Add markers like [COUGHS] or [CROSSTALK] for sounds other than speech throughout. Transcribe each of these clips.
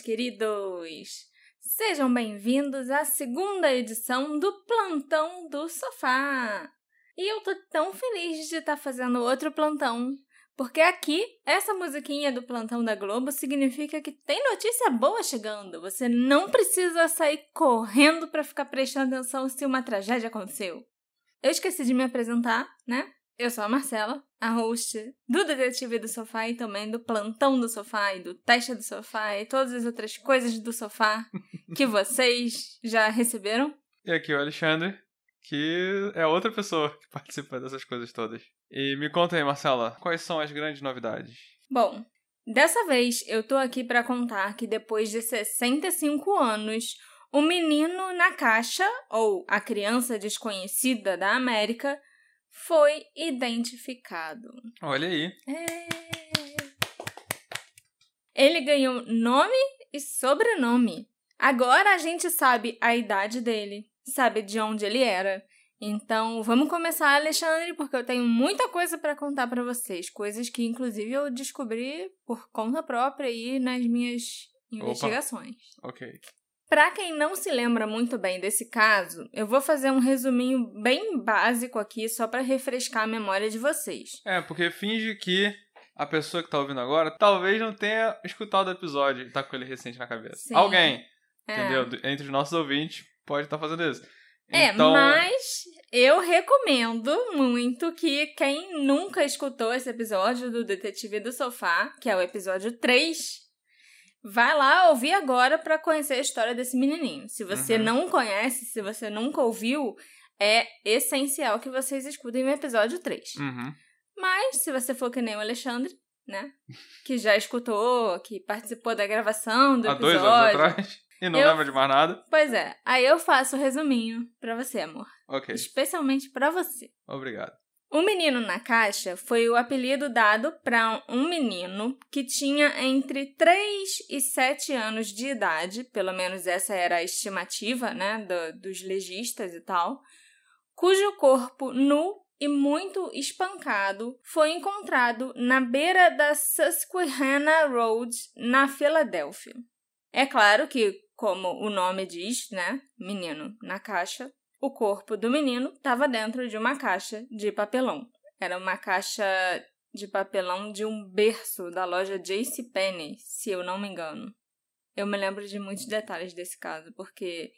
queridos! Sejam bem-vindos à segunda edição do Plantão do Sofá! E eu tô tão feliz de estar tá fazendo outro plantão, porque aqui, essa musiquinha do Plantão da Globo significa que tem notícia boa chegando. Você não precisa sair correndo para ficar prestando atenção se uma tragédia aconteceu. Eu esqueci de me apresentar, né? Eu sou a Marcela, a host do Detetive do Sofá e também do Plantão do Sofá e do Teste do Sofá e todas as outras coisas do sofá [LAUGHS] que vocês já receberam. E aqui é o Alexandre, que é outra pessoa que participa dessas coisas todas. E me conta aí, Marcela, quais são as grandes novidades? Bom, dessa vez eu tô aqui para contar que depois de 65 anos, o menino na caixa, ou a criança desconhecida da América, foi identificado. Olha aí. É... Ele ganhou nome e sobrenome. Agora a gente sabe a idade dele, sabe de onde ele era. Então, vamos começar, Alexandre, porque eu tenho muita coisa para contar para vocês, coisas que inclusive eu descobri por conta própria aí nas minhas investigações. Opa. OK. Para quem não se lembra muito bem desse caso, eu vou fazer um resuminho bem básico aqui só para refrescar a memória de vocês. É, porque finge que a pessoa que tá ouvindo agora talvez não tenha escutado o episódio e tá com ele recente na cabeça. Sim. Alguém, é. entendeu? Entre os nossos ouvintes pode estar tá fazendo isso. É, então... mas eu recomendo muito que quem nunca escutou esse episódio do Detetive do Sofá, que é o episódio 3, Vai lá ouvir agora para conhecer a história desse menininho. Se você uhum. não conhece, se você nunca ouviu, é essencial que vocês escutem o episódio 3. Uhum. Mas, se você for que nem o Alexandre, né? Que já escutou, que participou da gravação do Há episódio. Há dois anos atrás. E não eu... lembra de mais nada. Pois é. Aí eu faço o resuminho pra você, amor. Ok. Especialmente para você. Obrigado. O menino na caixa foi o apelido dado para um menino que tinha entre 3 e 7 anos de idade, pelo menos essa era a estimativa né, do, dos legistas e tal, cujo corpo nu e muito espancado foi encontrado na beira da Susquehanna Road, na Filadélfia. É claro que, como o nome diz, né, menino na caixa, o corpo do menino estava dentro de uma caixa de papelão. Era uma caixa de papelão de um berço da loja JCPenney, se eu não me engano. Eu me lembro de muitos detalhes desse caso, porque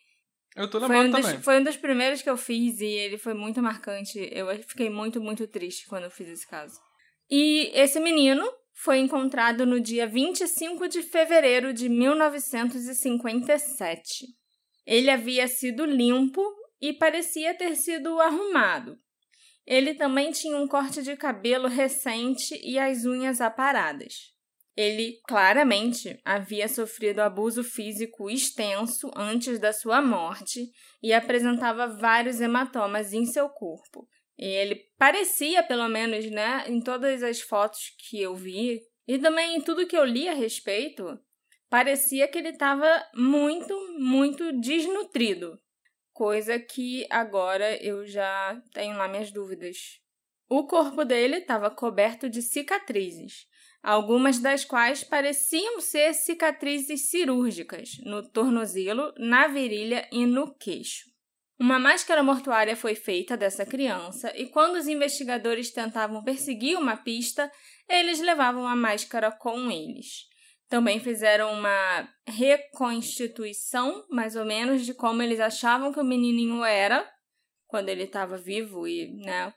eu tô lembrando foi um também. Dos, foi um dos primeiros que eu fiz e ele foi muito marcante. Eu fiquei muito, muito triste quando eu fiz esse caso. E esse menino foi encontrado no dia 25 de fevereiro de 1957. Ele havia sido limpo e parecia ter sido arrumado. Ele também tinha um corte de cabelo recente e as unhas aparadas. Ele claramente havia sofrido abuso físico extenso antes da sua morte e apresentava vários hematomas em seu corpo. Ele parecia, pelo menos, né, em todas as fotos que eu vi e também em tudo que eu li a respeito, parecia que ele estava muito, muito desnutrido coisa que agora eu já tenho lá minhas dúvidas. O corpo dele estava coberto de cicatrizes, algumas das quais pareciam ser cicatrizes cirúrgicas no tornozelo, na virilha e no queixo. Uma máscara mortuária foi feita dessa criança e quando os investigadores tentavam perseguir uma pista, eles levavam a máscara com eles. Também fizeram uma reconstituição, mais ou menos, de como eles achavam que o menininho era quando ele estava vivo e, né,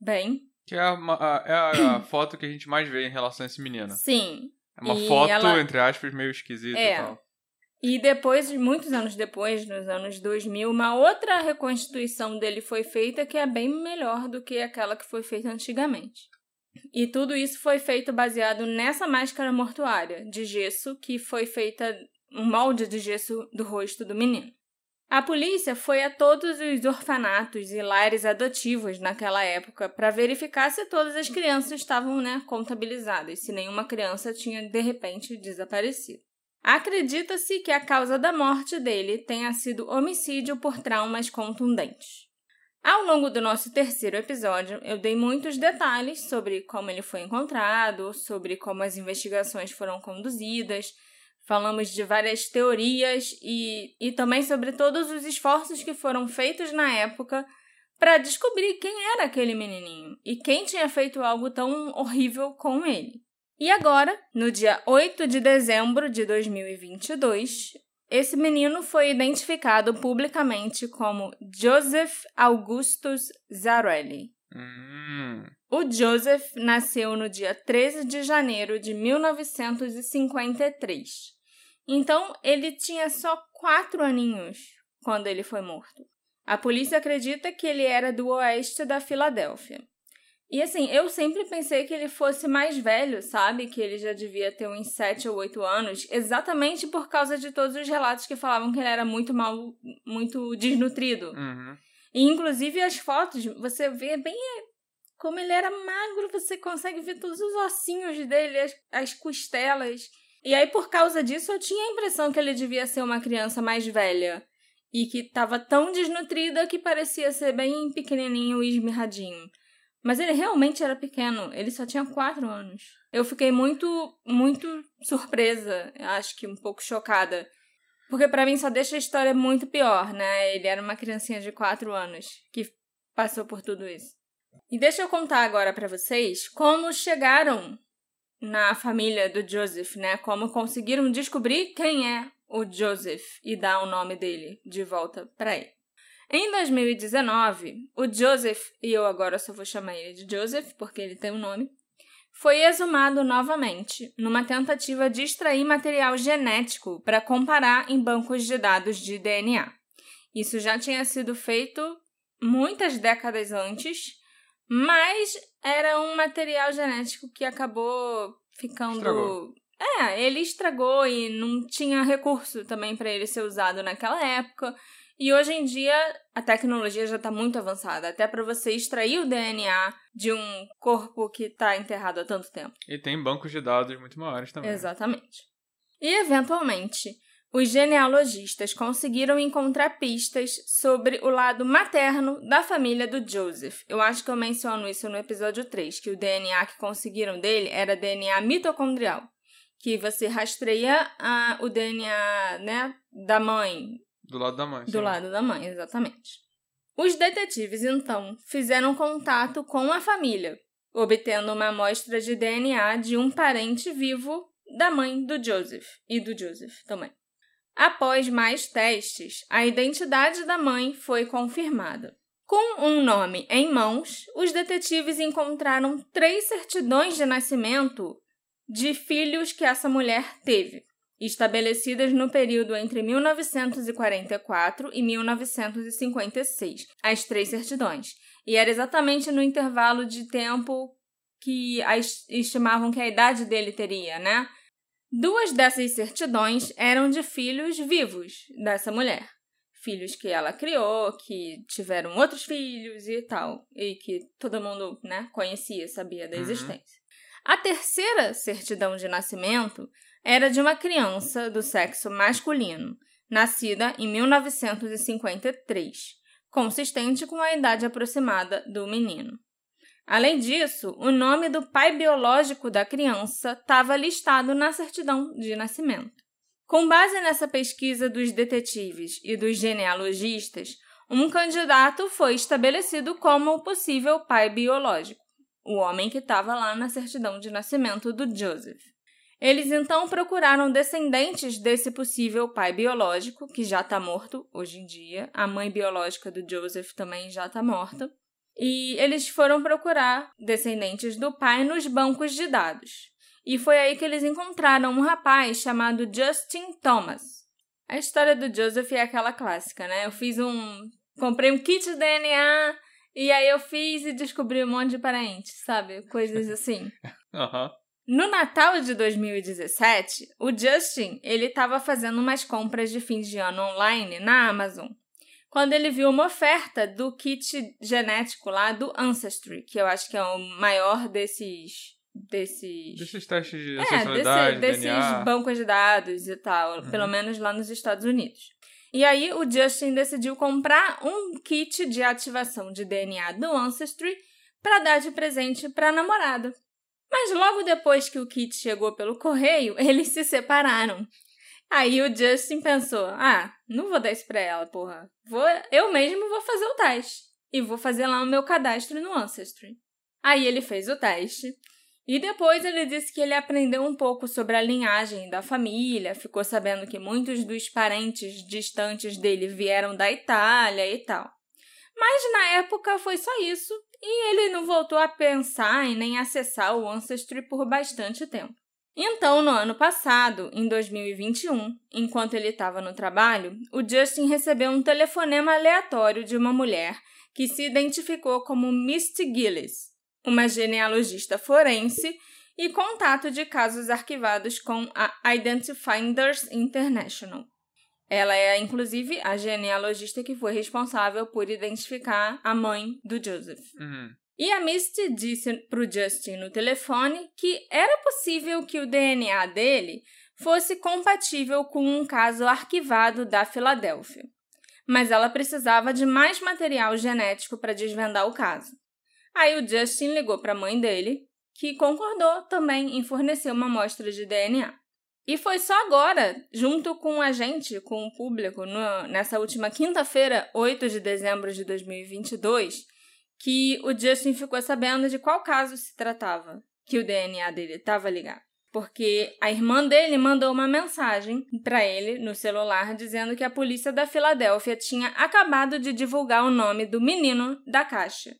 bem. Que é a, é a [COUGHS] foto que a gente mais vê em relação a esse menino. Sim. É uma e foto, ela... entre aspas, meio esquisita é. e tal. E depois, muitos anos depois, nos anos 2000, uma outra reconstituição dele foi feita que é bem melhor do que aquela que foi feita antigamente. E tudo isso foi feito baseado nessa máscara mortuária de gesso que foi feita um molde de gesso do rosto do menino. A polícia foi a todos os orfanatos e lares adotivos naquela época para verificar se todas as crianças estavam né, contabilizadas, se nenhuma criança tinha de repente desaparecido. Acredita-se que a causa da morte dele tenha sido homicídio por traumas contundentes. Ao longo do nosso terceiro episódio, eu dei muitos detalhes sobre como ele foi encontrado, sobre como as investigações foram conduzidas. Falamos de várias teorias e, e também sobre todos os esforços que foram feitos na época para descobrir quem era aquele menininho e quem tinha feito algo tão horrível com ele. E agora, no dia 8 de dezembro de 2022, esse menino foi identificado publicamente como Joseph Augustus Zarelli. Hum. O Joseph nasceu no dia 13 de janeiro de 1953. Então, ele tinha só quatro aninhos quando ele foi morto. A polícia acredita que ele era do oeste da Filadélfia. E assim, eu sempre pensei que ele fosse mais velho, sabe? Que ele já devia ter uns 7 ou 8 anos, exatamente por causa de todos os relatos que falavam que ele era muito mal, muito desnutrido. Uhum. E inclusive as fotos, você vê bem como ele era magro, você consegue ver todos os ossinhos dele, as, as costelas. E aí, por causa disso, eu tinha a impressão que ele devia ser uma criança mais velha e que estava tão desnutrida que parecia ser bem pequenininho e esmirradinho. Mas ele realmente era pequeno, ele só tinha quatro anos. Eu fiquei muito, muito surpresa, acho que um pouco chocada. Porque para mim só deixa a história muito pior, né? Ele era uma criancinha de quatro anos que passou por tudo isso. E deixa eu contar agora para vocês como chegaram na família do Joseph, né? Como conseguiram descobrir quem é o Joseph e dar o nome dele de volta para ele. Em 2019, o Joseph, e eu agora só vou chamar ele de Joseph porque ele tem um nome, foi exumado novamente numa tentativa de extrair material genético para comparar em bancos de dados de DNA. Isso já tinha sido feito muitas décadas antes, mas era um material genético que acabou ficando Estragou. É, ele estragou e não tinha recurso também para ele ser usado naquela época. E hoje em dia a tecnologia já está muito avançada, até para você extrair o DNA de um corpo que está enterrado há tanto tempo. E tem bancos de dados muito maiores também. Exatamente. E eventualmente, os genealogistas conseguiram encontrar pistas sobre o lado materno da família do Joseph. Eu acho que eu menciono isso no episódio 3, que o DNA que conseguiram dele era DNA mitocondrial que você rastreia a, o DNA, né, da mãe. Do lado da mãe. Do sim. lado da mãe, exatamente. Os detetives, então, fizeram contato com a família, obtendo uma amostra de DNA de um parente vivo da mãe do Joseph e do Joseph também. Após mais testes, a identidade da mãe foi confirmada. Com um nome em mãos, os detetives encontraram três certidões de nascimento de filhos que essa mulher teve, estabelecidas no período entre 1944 e 1956, as três certidões. E era exatamente no intervalo de tempo que estimavam que a idade dele teria, né? Duas dessas certidões eram de filhos vivos dessa mulher. Filhos que ela criou, que tiveram outros filhos e tal, e que todo mundo né, conhecia, sabia da existência. A terceira certidão de nascimento era de uma criança do sexo masculino, nascida em 1953, consistente com a idade aproximada do menino. Além disso, o nome do pai biológico da criança estava listado na certidão de nascimento. Com base nessa pesquisa dos detetives e dos genealogistas, um candidato foi estabelecido como possível pai biológico, o homem que estava lá na certidão de nascimento do Joseph. Eles então procuraram descendentes desse possível pai biológico, que já está morto hoje em dia. A mãe biológica do Joseph também já está morta. E eles foram procurar descendentes do pai nos bancos de dados. E foi aí que eles encontraram um rapaz chamado Justin Thomas. A história do Joseph é aquela clássica, né? Eu fiz um. Comprei um kit de DNA e aí eu fiz e descobri um monte de parentes, sabe? Coisas [LAUGHS] assim. Aham. No Natal de 2017, o Justin ele estava fazendo umas compras de fim de ano online na Amazon quando ele viu uma oferta do kit genético lá do Ancestry, que eu acho que é o maior desses desses Desses testes de é, desse, DNA. desses bancos de dados e tal, Uhum. pelo menos lá nos Estados Unidos. E aí o Justin decidiu comprar um kit de ativação de DNA do Ancestry para dar de presente para a namorada. Mas logo depois que o kit chegou pelo correio, [LAUGHS] eles se separaram. Aí o Justin pensou: ah, não vou dar isso pra ela, porra. Vou, eu mesmo vou fazer o teste. E vou fazer lá o meu cadastro no Ancestry. Aí ele fez o teste. E depois ele disse que ele aprendeu um pouco sobre a linhagem da família, ficou sabendo que muitos dos parentes distantes dele vieram da Itália e tal. Mas na época foi só isso, e ele não voltou a pensar e nem acessar o Ancestry por bastante tempo. Então, no ano passado, em 2021, enquanto ele estava no trabalho, o Justin recebeu um telefonema aleatório de uma mulher que se identificou como Misty Gillis, uma genealogista forense e contato de casos arquivados com a Identifinders International. Ela é, inclusive, a genealogista que foi responsável por identificar a mãe do Joseph. Uhum. E a Misty disse para o Justin no telefone que era possível que o DNA dele fosse compatível com um caso arquivado da Filadélfia. Mas ela precisava de mais material genético para desvendar o caso. Aí o Justin ligou para a mãe dele, que concordou também em fornecer uma amostra de DNA. E foi só agora, junto com a gente, com o público, no, nessa última quinta-feira, 8 de dezembro de 2022, que o Justin ficou sabendo de qual caso se tratava, que o DNA dele estava ligado. Porque a irmã dele mandou uma mensagem para ele no celular dizendo que a polícia da Filadélfia tinha acabado de divulgar o nome do menino da caixa,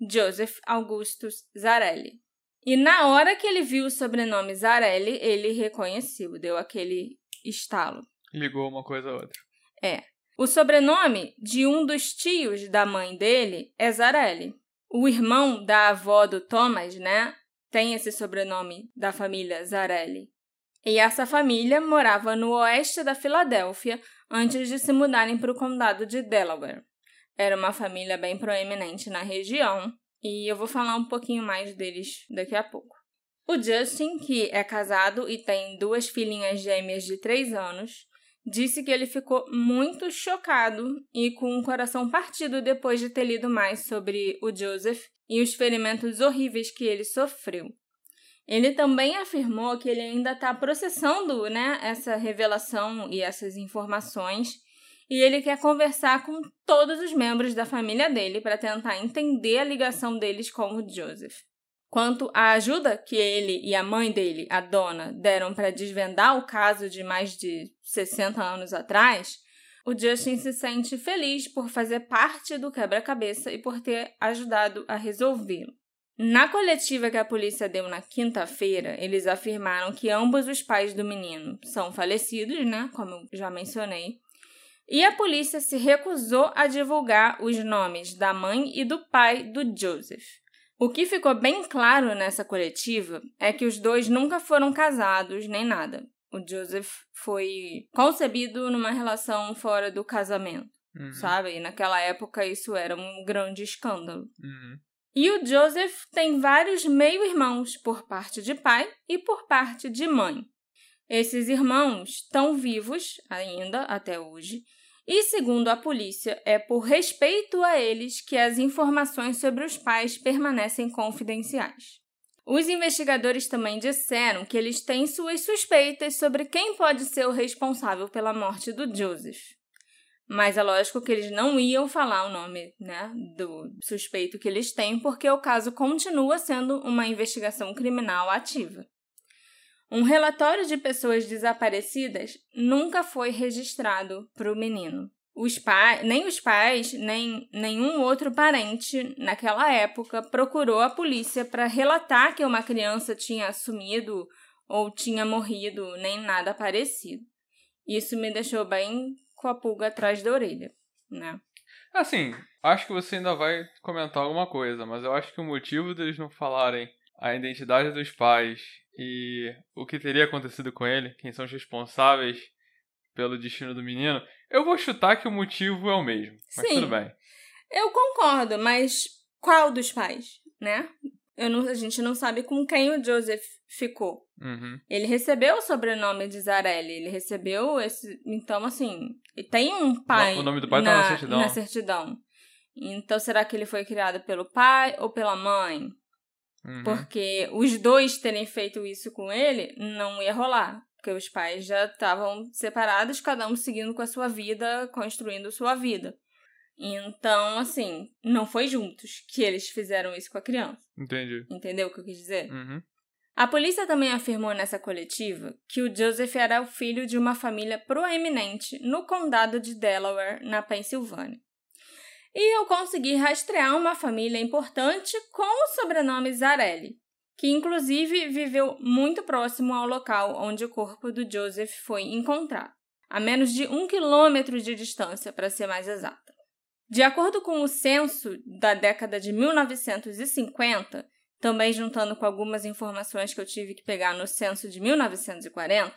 Joseph Augustus Zarelli. E na hora que ele viu o sobrenome Zarelli, ele reconheceu, deu aquele estalo. Ligou uma coisa a outra. É. O sobrenome de um dos tios da mãe dele é Zarelli. O irmão da avó do Thomas, né, tem esse sobrenome da família Zarelli. E essa família morava no oeste da Filadélfia antes de se mudarem para o condado de Delaware. Era uma família bem proeminente na região e eu vou falar um pouquinho mais deles daqui a pouco. O Justin, que é casado e tem duas filhinhas gêmeas de 3 anos, disse que ele ficou muito chocado e com o coração partido depois de ter lido mais sobre o Joseph e os ferimentos horríveis que ele sofreu. Ele também afirmou que ele ainda está processando né, essa revelação e essas informações e ele quer conversar com todos os membros da família dele para tentar entender a ligação deles com o Joseph. Quanto à ajuda que ele e a mãe dele, a dona, deram para desvendar o caso de mais de 60 anos atrás, o Justin se sente feliz por fazer parte do quebra-cabeça e por ter ajudado a resolvê-lo. Na coletiva que a polícia deu na quinta-feira, eles afirmaram que ambos os pais do menino são falecidos, né? Como eu já mencionei, e a polícia se recusou a divulgar os nomes da mãe e do pai do Joseph. O que ficou bem claro nessa coletiva é que os dois nunca foram casados nem nada. O Joseph foi concebido numa relação fora do casamento, uhum. sabe? E naquela época isso era um grande escândalo. Uhum. E o Joseph tem vários meio-irmãos por parte de pai e por parte de mãe. Esses irmãos estão vivos ainda até hoje e, segundo a polícia, é por respeito a eles que as informações sobre os pais permanecem confidenciais. Os investigadores também disseram que eles têm suas suspeitas sobre quem pode ser o responsável pela morte do Joseph. Mas é lógico que eles não iam falar o nome né, do suspeito que eles têm, porque o caso continua sendo uma investigação criminal ativa. Um relatório de pessoas desaparecidas nunca foi registrado para o menino. Os pais, nem os pais, nem nenhum outro parente naquela época procurou a polícia para relatar que uma criança tinha sumido ou tinha morrido, nem nada parecido. Isso me deixou bem com a pulga atrás da orelha, né? Assim, acho que você ainda vai comentar alguma coisa, mas eu acho que o motivo deles não falarem a identidade dos pais e o que teria acontecido com ele, quem são os responsáveis pelo destino do menino, eu vou chutar que o motivo é o mesmo. Mas Sim, tudo bem. Eu concordo, mas qual dos pais, né? Não, a gente não sabe com quem o Joseph ficou. Uhum. Ele recebeu o sobrenome de Zarelli, ele recebeu esse. Então, assim, tem um pai. O nome do pai na, tá na certidão. Na certidão. Então, será que ele foi criado pelo pai ou pela mãe? Uhum. Porque os dois terem feito isso com ele não ia rolar. Porque os pais já estavam separados, cada um seguindo com a sua vida, construindo sua vida. Então, assim, não foi juntos que eles fizeram isso com a criança. Entendi. Entendeu o que eu quis dizer? Uhum. A polícia também afirmou nessa coletiva que o Joseph era o filho de uma família proeminente no condado de Delaware, na Pensilvânia. E eu consegui rastrear uma família importante com o sobrenome Zarelli, que inclusive viveu muito próximo ao local onde o corpo do Joseph foi encontrado, a menos de um quilômetro de distância, para ser mais exata. De acordo com o censo da década de 1950, também juntando com algumas informações que eu tive que pegar no censo de 1940,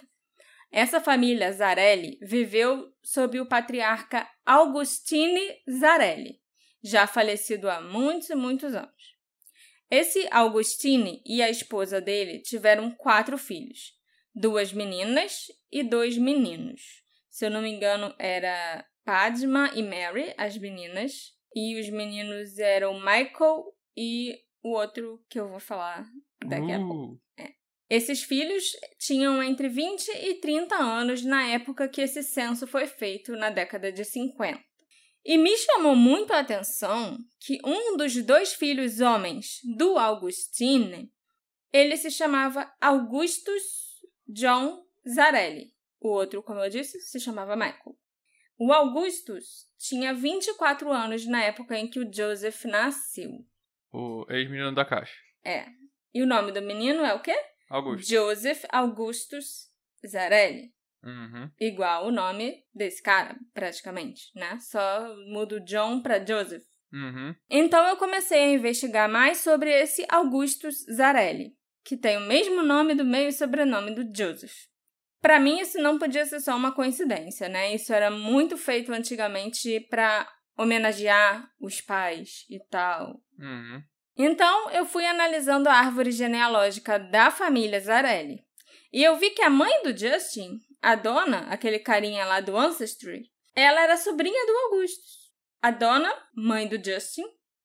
essa família Zarelli viveu sob o patriarca Augustine Zarelli, já falecido há muitos e muitos anos. Esse Augustine e a esposa dele tiveram quatro filhos, duas meninas e dois meninos. Se eu não me engano, era Padma e Mary, as meninas, e os meninos eram Michael e o outro que eu vou falar daqui uh. a pouco. É. Esses filhos tinham entre 20 e 30 anos na época que esse censo foi feito, na década de 50. E me chamou muito a atenção que um dos dois filhos homens do Augustine, ele se chamava Augustus John Zarelli. O outro, como eu disse, se chamava Michael. O Augustus tinha 24 anos na época em que o Joseph nasceu. O ex-menino da caixa. É. E o nome do menino é o quê? Augusto. Joseph Augustus Zarelli. Uhum. Igual o nome desse cara, praticamente, né? Só muda o John para Joseph. Uhum. Então eu comecei a investigar mais sobre esse Augustus Zarelli, que tem o mesmo nome do meio e sobrenome do Joseph. Para mim, isso não podia ser só uma coincidência, né? Isso era muito feito antigamente para homenagear os pais e tal. Uhum. Então, eu fui analisando a árvore genealógica da família Zarelli. E eu vi que a mãe do Justin, a dona, aquele carinha lá do Ancestry, ela era sobrinha do Augustus. A dona, mãe do Justin,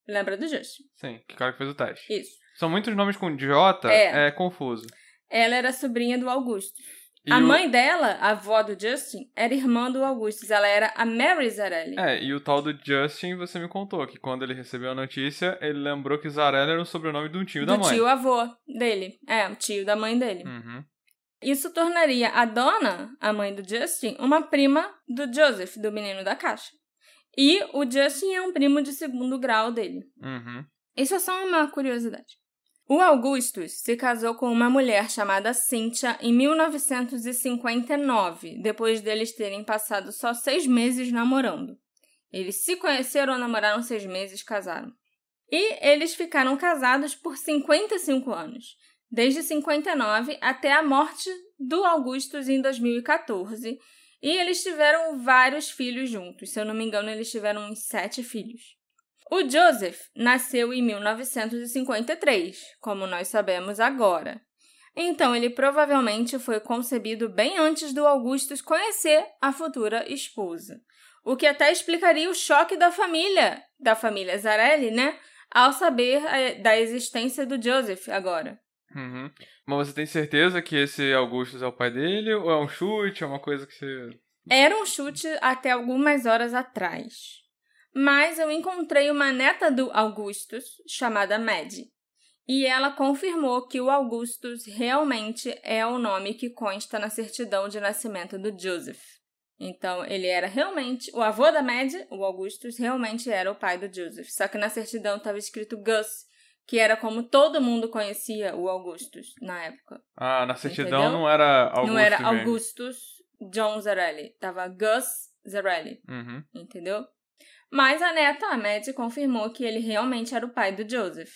lembra do Justin? Sim, que cara que fez o teste. Isso. São muitos nomes com J, é, é confuso. Ela era sobrinha do Augusto. E a o... mãe dela, a avó do Justin, era irmã do Augustus. Ela era a Mary Zarelli. É, e o tal do Justin, você me contou que quando ele recebeu a notícia, ele lembrou que Zarelli era o sobrenome de um tio do da mãe. Tio avô dele. É, o tio da mãe dele. Uhum. Isso tornaria a dona, a mãe do Justin, uma prima do Joseph, do menino da caixa. E o Justin é um primo de segundo grau dele. Uhum. Isso é só uma curiosidade. O Augustus se casou com uma mulher chamada Cynthia em 1959, depois deles terem passado só seis meses namorando. Eles se conheceram, namoraram seis meses, casaram. E eles ficaram casados por 55 anos, desde 59 até a morte do Augustus em 2014. E eles tiveram vários filhos juntos. Se eu não me engano, eles tiveram uns sete filhos. O Joseph nasceu em 1953, como nós sabemos agora. Então, ele provavelmente foi concebido bem antes do Augustus conhecer a futura esposa. O que até explicaria o choque da família, da família Zarelli, né? Ao saber eh, da existência do Joseph agora. Uhum. Mas você tem certeza que esse Augustus é o pai dele? Ou é um chute? É uma coisa que você. Era um chute até algumas horas atrás mas eu encontrei uma neta do Augustus, chamada Maddie, e ela confirmou que o Augustus realmente é o nome que consta na certidão de nascimento do Joseph. Então, ele era realmente o avô da Maddie, o Augustus realmente era o pai do Joseph. Só que na certidão estava escrito Gus, que era como todo mundo conhecia o Augustus na época. Ah, na certidão Entendeu? não era Augustus. Não era Augustus John Zarelli, tava Gus Zarelli. Uhum. Entendeu? Mas a neta, a Maddie, confirmou que ele realmente era o pai do Joseph.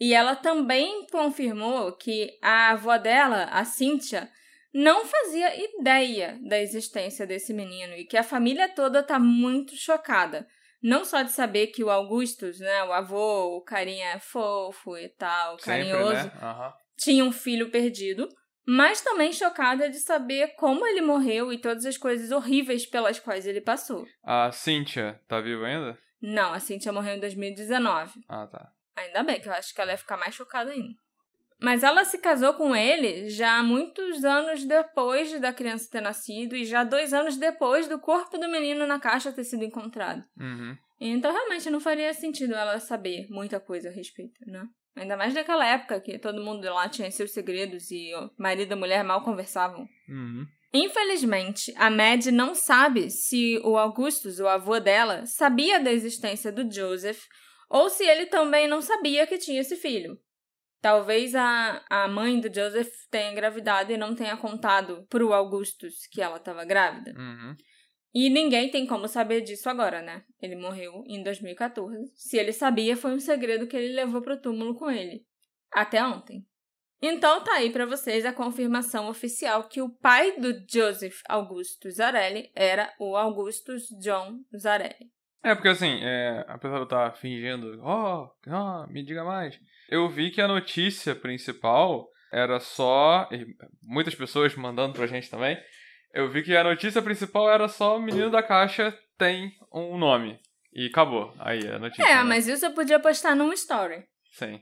E ela também confirmou que a avó dela, a Cynthia, não fazia ideia da existência desse menino e que a família toda está muito chocada. Não só de saber que o Augustus, né, o avô, o carinha fofo e tal, Sempre, carinhoso, né? uhum. tinha um filho perdido, mas também chocada de saber como ele morreu e todas as coisas horríveis pelas quais ele passou. A Cynthia tá viva ainda? Não, a Cynthia morreu em 2019. Ah, tá. Ainda bem, que eu acho que ela ia ficar mais chocada ainda. Mas ela se casou com ele já muitos anos depois da criança ter nascido e já dois anos depois do corpo do menino na caixa ter sido encontrado. Uhum. Então realmente não faria sentido ela saber muita coisa a respeito, né? Ainda mais naquela época que todo mundo lá tinha seus segredos e o marido e a mulher mal conversavam. Uhum. Infelizmente, a Mad não sabe se o Augustus, o avô dela, sabia da existência do Joseph ou se ele também não sabia que tinha esse filho. Talvez a, a mãe do Joseph tenha engravidado e não tenha contado pro Augustus que ela estava grávida. Uhum. E ninguém tem como saber disso agora, né? Ele morreu em 2014. Se ele sabia, foi um segredo que ele levou pro túmulo com ele. Até ontem. Então tá aí para vocês a confirmação oficial que o pai do Joseph Augustus Zarelli era o Augustus John Zarelli. É, porque assim, é, apesar de eu estar fingindo, oh, oh, me diga mais, eu vi que a notícia principal era só. muitas pessoas mandando pra gente também. Eu vi que a notícia principal era só o menino da caixa tem um nome. E acabou. Aí a notícia. É, né? mas isso eu podia postar num story. Sim.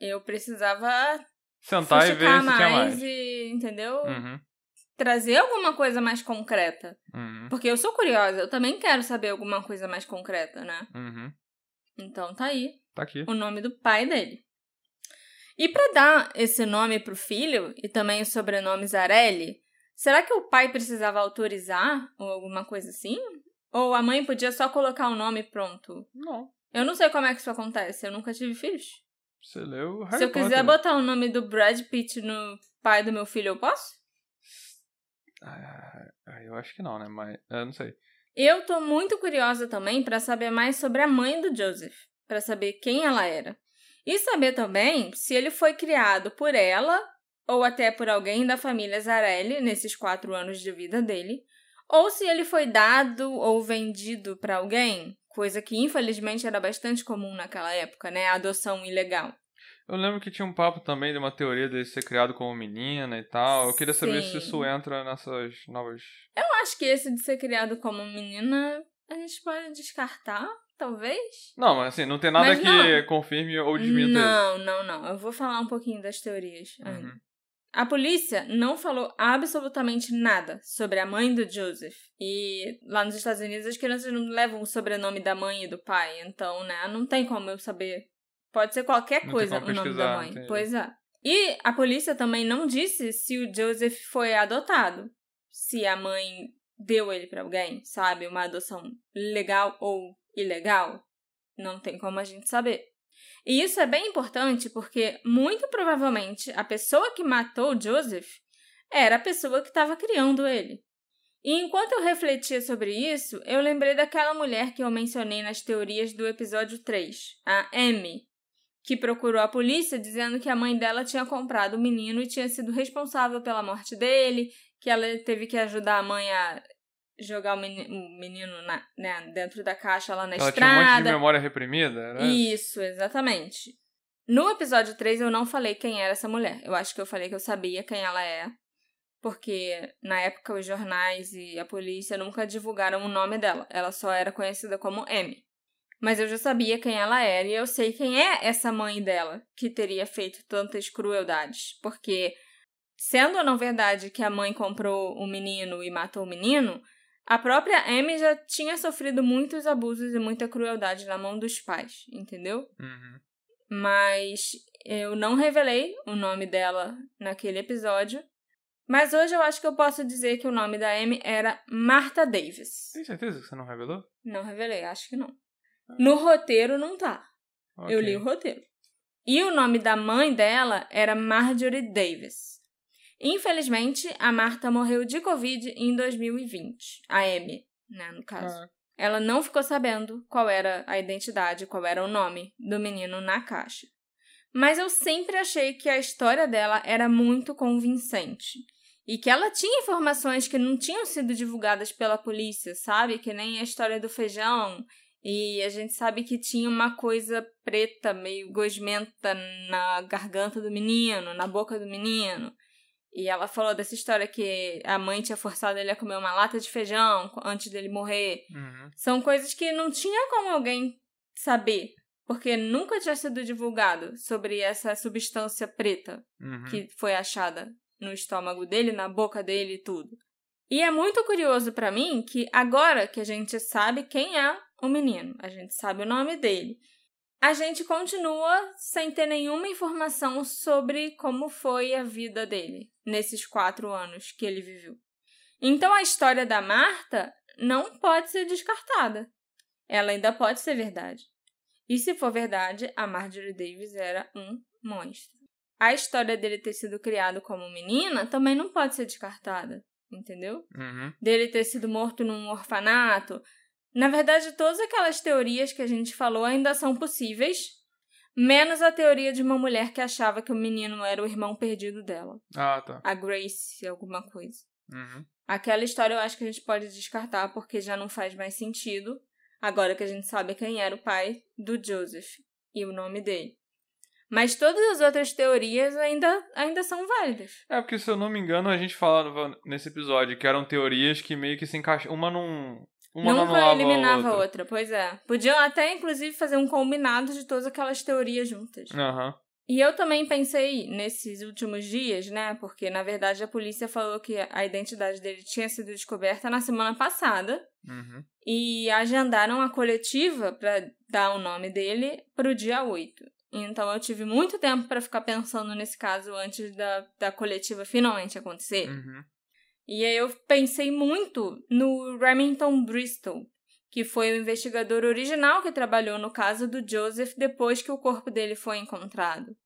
Eu precisava Sentar e ver se tinha mais. e, entendeu? Uhum, Trazer alguma coisa mais concreta. uhum, Porque eu sou curiosa, eu também quero saber alguma coisa mais concreta, né? uhum. Então tá aí Tá aqui. o nome do pai dele. E para dar esse nome pro filho e também o sobrenome Zarelli, será que o pai precisava autorizar ou alguma coisa assim? Ou a mãe podia só colocar o nome e pronto? Não. Eu não sei como é que isso acontece, eu nunca tive filhos. Você leu Harry Se eu quiser Potter. botar o nome do Brad Pitt no pai do meu filho, eu posso? Ah, eu acho que não, né? Mas eu não sei. Eu tô muito curiosa também para saber mais sobre a mãe do Joseph, para saber quem ela era. E saber também se ele foi criado por ela ou até por alguém da família Zarelli nesses quatro anos de vida dele, ou se ele foi dado ou vendido para alguém, coisa que infelizmente era bastante comum naquela época, né? A adoção ilegal. Eu lembro que tinha um papo também de uma teoria dele ser criado como menina e tal. Eu queria saber se Sim. isso entra nessas novas. Eu acho que esse de ser criado como menina a gente pode descartar, talvez. Não, mas assim, não tem nada Mas que não. confirme ou desminta isso. Não, não, não. Eu vou falar um pouquinho das teorias. Uhum. A polícia não falou absolutamente nada sobre a mãe do Joseph. E lá nos Estados Unidos as crianças não levam o sobrenome da mãe e do pai. Então, né, não tem como eu saber. Pode ser qualquer Não coisa o nome da mãe. Pois é. E a polícia também não disse se o Joseph foi adotado. Se a mãe deu ele pra alguém, sabe? Uma adoção legal ou ilegal. Não tem como a gente saber. E isso é bem importante porque, muito provavelmente, a pessoa que matou Joseph era a pessoa que estava criando ele. E enquanto eu refletia sobre isso, eu lembrei daquela mulher que eu mencionei nas teorias do episódio 3, a Amy, que procurou a polícia dizendo que a mãe dela tinha comprado o menino e tinha sido responsável pela morte dele, que ela teve que ajudar a mãe a jogar o meni- o menino na- né, dentro da caixa lá na Ela tinha um monte de estrada. memória reprimida, era? Isso, exatamente. No episódio 3 eu não falei quem era essa mulher. Eu acho que eu falei que eu sabia quem ela é. Porque na época os jornais e a polícia nunca divulgaram o nome dela. Ela só era conhecida como M. Mas eu já sabia quem ela era e eu sei quem é essa mãe dela que teria feito tantas crueldades. Porque, sendo ou não verdade que a mãe comprou o menino e matou o menino, a própria Amy já tinha sofrido muitos abusos e muita crueldade na mão dos pais, entendeu? Uhum. Mas eu não revelei o nome dela naquele episódio. Mas hoje eu acho que eu posso dizer que o nome da Amy era Martha Davis. Tem certeza que você não revelou? Não revelei, acho que não. No roteiro não tá. Eu Ok. li o roteiro. E o nome da mãe dela era Marjorie Davis. Infelizmente, a Marta morreu de Covid em 2020. A Amy, né, no caso. Ah, Ela não ficou sabendo qual era a identidade, qual era o nome do menino na caixa. Mas eu sempre achei que a história dela era muito convincente. E que ela tinha informações que não tinham sido divulgadas pela polícia, sabe? Que nem a história do feijão. E a gente sabe que tinha uma coisa preta, meio gosmenta na garganta do menino, na boca do menino. E ela falou dessa história que a mãe tinha forçado ele a comer uma lata de feijão antes dele morrer. uhum. São coisas que não tinha como alguém saber porque nunca tinha sido divulgado sobre essa substância preta Uhum. que foi achada no estômago dele, na boca dele e tudo. E é muito curioso pra mim que agora que a gente sabe quem é o menino, a gente sabe o nome dele, a gente continua sem ter nenhuma informação sobre como foi a vida dele nesses quatro anos que ele viveu. Então a história da Marta não pode ser descartada. Ela ainda pode ser verdade. E se for verdade, a Marjorie Davis era um monstro. A história dele ter sido criado como menina também não pode ser descartada, entendeu? Uhum. Dele ter sido morto num orfanato. Na verdade, todas aquelas teorias que a gente falou ainda são possíveis, menos a teoria de uma mulher que achava que o menino era o irmão perdido dela, Ah, tá. a Grace, alguma coisa. Uhum. Aquela história eu acho que a gente pode descartar porque já não faz mais sentido, agora que a gente sabe quem era o pai do Joseph e o nome dele. Mas todas as outras teorias ainda, ainda são válidas. É, porque se eu não me engano, a gente falava nesse episódio que eram teorias que meio que se encaixam. Uma não. Uma Nunca eliminava a outra. outra. pois é. Podiam até, inclusive, fazer um combinado de todas aquelas teorias juntas. Aham. E eu também pensei nesses últimos dias, né? Porque, na verdade, a polícia falou que a identidade dele tinha sido descoberta na semana passada. Uhum. E agendaram a coletiva para dar o nome dele para o dia 8. Então eu tive muito tempo para ficar pensando nesse caso antes da, da coletiva finalmente acontecer. Uhum. E aí eu pensei muito no Remington Bristol, que foi o investigador original que trabalhou no caso do Joseph depois que o corpo dele foi encontrado.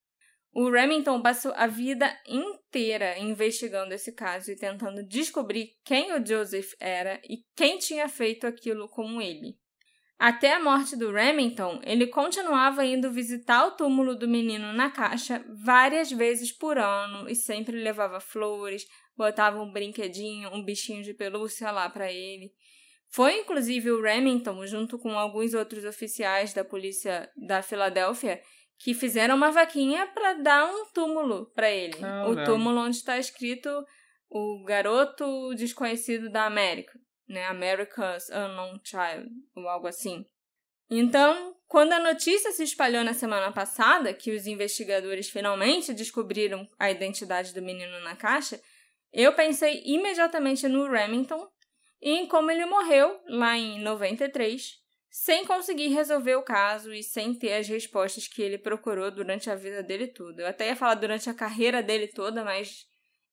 O Remington passou a vida inteira investigando esse caso e tentando descobrir quem o Joseph era e quem tinha feito aquilo com ele. Até a morte do Remington, ele continuava indo visitar o túmulo do menino na caixa várias vezes por ano e sempre levava flores, botava um brinquedinho, um bichinho de pelúcia lá para ele. Foi inclusive o Remington, junto com alguns outros oficiais da polícia da Filadélfia, que fizeram uma vaquinha para dar um túmulo para ele. Ah, o túmulo onde está escrito o garoto desconhecido da América, né? America's Unknown Child, ou algo assim. Então, quando a notícia se espalhou na semana passada, que os investigadores finalmente descobriram a identidade do menino na caixa, eu pensei imediatamente no Remington e em como ele morreu lá em 93, sem conseguir resolver o caso e sem ter as respostas que ele procurou durante a vida dele toda. Eu até ia falar durante a carreira dele toda, mas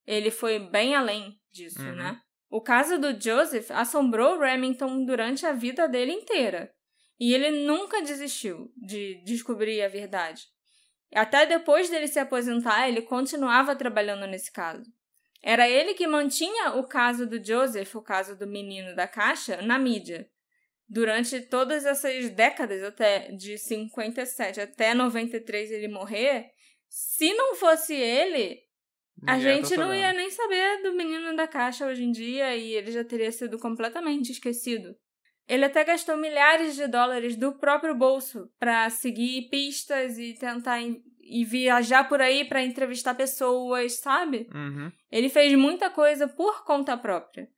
ele foi bem além disso, Uhum. né? O caso do Joseph assombrou o Remington durante a vida dele inteira. E ele nunca desistiu de descobrir a verdade. Até depois dele se aposentar, ele continuava trabalhando nesse caso. Era ele que mantinha o caso do Joseph, o caso do menino da caixa, na mídia. Durante todas essas décadas, até de 57 até 93 ele morrer, se não fosse ele, a Ninguém tá gente não ia nem saber do menino da caixa hoje em dia e ele já teria sido completamente esquecido. Ele até gastou milhares de dólares do próprio bolso para seguir pistas e tentar e viajar por aí para entrevistar pessoas, sabe? Uhum. Ele fez muita coisa por conta própria.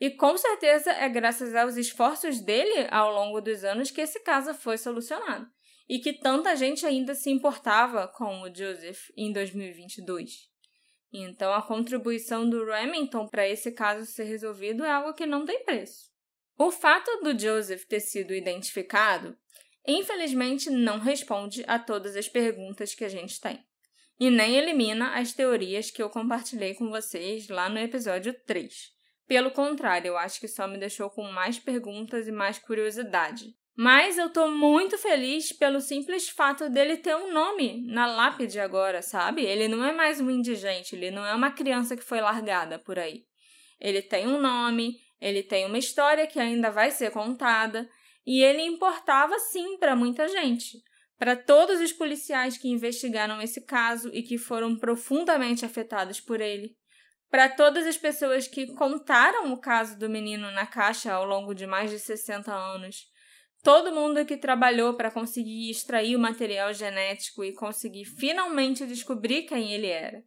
E com certeza é graças aos esforços dele ao longo dos anos que esse caso foi solucionado. E que tanta gente ainda se importava com o Joseph em 2022. Então a contribuição do Remington para esse caso ser resolvido é algo que não tem preço. O fato do Joseph ter sido identificado, infelizmente, não responde a todas as perguntas que a gente tem. E nem elimina as teorias que eu compartilhei com vocês lá no episódio 3. Pelo contrário, eu acho que só me deixou com mais perguntas e mais curiosidade. Mas eu tô muito feliz pelo simples fato dele ter um nome na lápide agora, sabe? Ele não é mais um indigente, ele não é uma criança que foi largada por aí. Ele tem um nome, ele tem uma história que ainda vai ser contada, e ele importava sim para muita gente. Para todos os policiais que investigaram esse caso e que foram profundamente afetados por ele. Para todas as pessoas que contaram o caso do menino na caixa ao longo de mais de 60 anos. Todo mundo que trabalhou para conseguir extrair o material genético e conseguir finalmente descobrir quem ele era.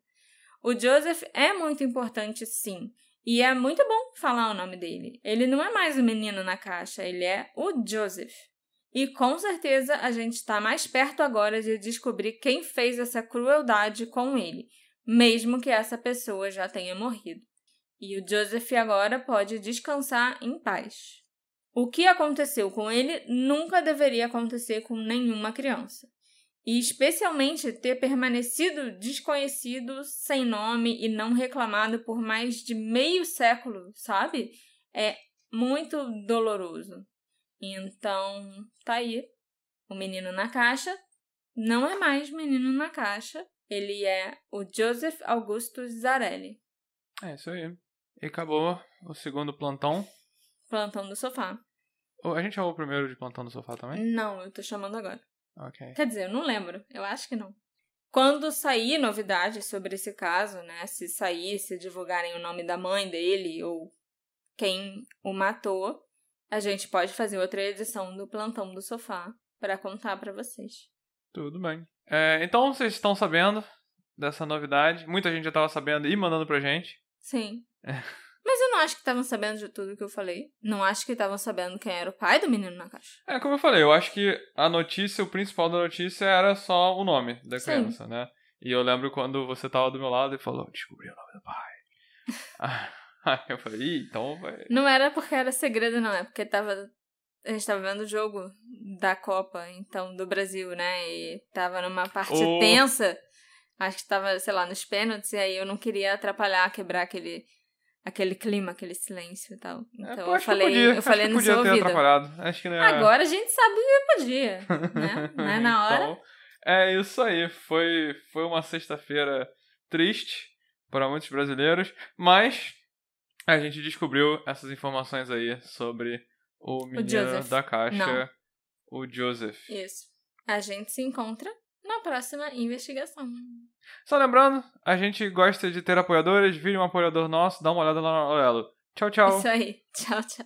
O Joseph é muito importante, sim, e é muito bom falar o nome dele. Ele não é mais o menino na caixa, ele é o Joseph. E com certeza a gente está mais perto agora de descobrir quem fez essa crueldade com ele, mesmo que essa pessoa já tenha morrido. E o Joseph agora pode descansar em paz. O que aconteceu com ele nunca deveria acontecer com nenhuma criança. E especialmente ter permanecido desconhecido, sem nome e não reclamado por mais de meio século, sabe? É muito doloroso. Então, tá aí. O menino na caixa não é mais menino na caixa. Ele é o Joseph Augusto Zarelli. É isso aí. E acabou o segundo plantão. Plantão do sofá. A gente chamou o primeiro de plantão do sofá também? Não, eu tô chamando agora. Ok. Quer dizer, eu não lembro. Eu acho que não. Quando sair novidades sobre esse caso, né? Se sair, se divulgarem o nome da mãe dele ou quem o matou, a gente pode fazer outra edição do Plantão do Sofá para contar para vocês. Tudo bem. É, então vocês estão sabendo dessa novidade. Muita gente já estava sabendo e mandando pra gente. Sim. É. Não acho que estavam sabendo de tudo que eu falei. Não acho que estavam sabendo quem era o pai do menino na caixa. É, como eu falei, eu acho que a notícia, o principal da notícia era só o nome da criança, Sim. né? E eu lembro quando você tava do meu lado e falou, descobri o nome do pai. [LAUGHS] [LAUGHS] Aí eu falei, Ih, então vai. Não era porque era segredo, não. É porque tava. A gente tava vendo o jogo da Copa, então, do Brasil, né? E tava numa parte Oh. tensa. Acho que tava, sei lá, nos pênaltis, e aí eu não queria atrapalhar, quebrar aquele, aquele clima, aquele silêncio e tal. É, Então eu que falei, podia, eu falei no podia seu ter ouvido. atrapalhado. Acho que não é... Agora a gente sabe que podia, né? [LAUGHS] Não é na hora. Então, é isso aí. Foi, foi uma sexta-feira triste para muitos brasileiros, mas a gente descobriu essas informações aí sobre o menino Joseph. da caixa, Não. o Joseph. Isso. A gente se encontra próxima investigação. Só lembrando, a gente gosta de ter apoiadores, vire um apoiador nosso, dá uma olhada lá no Aurelo. Tchau, tchau. Isso aí. Tchau, tchau.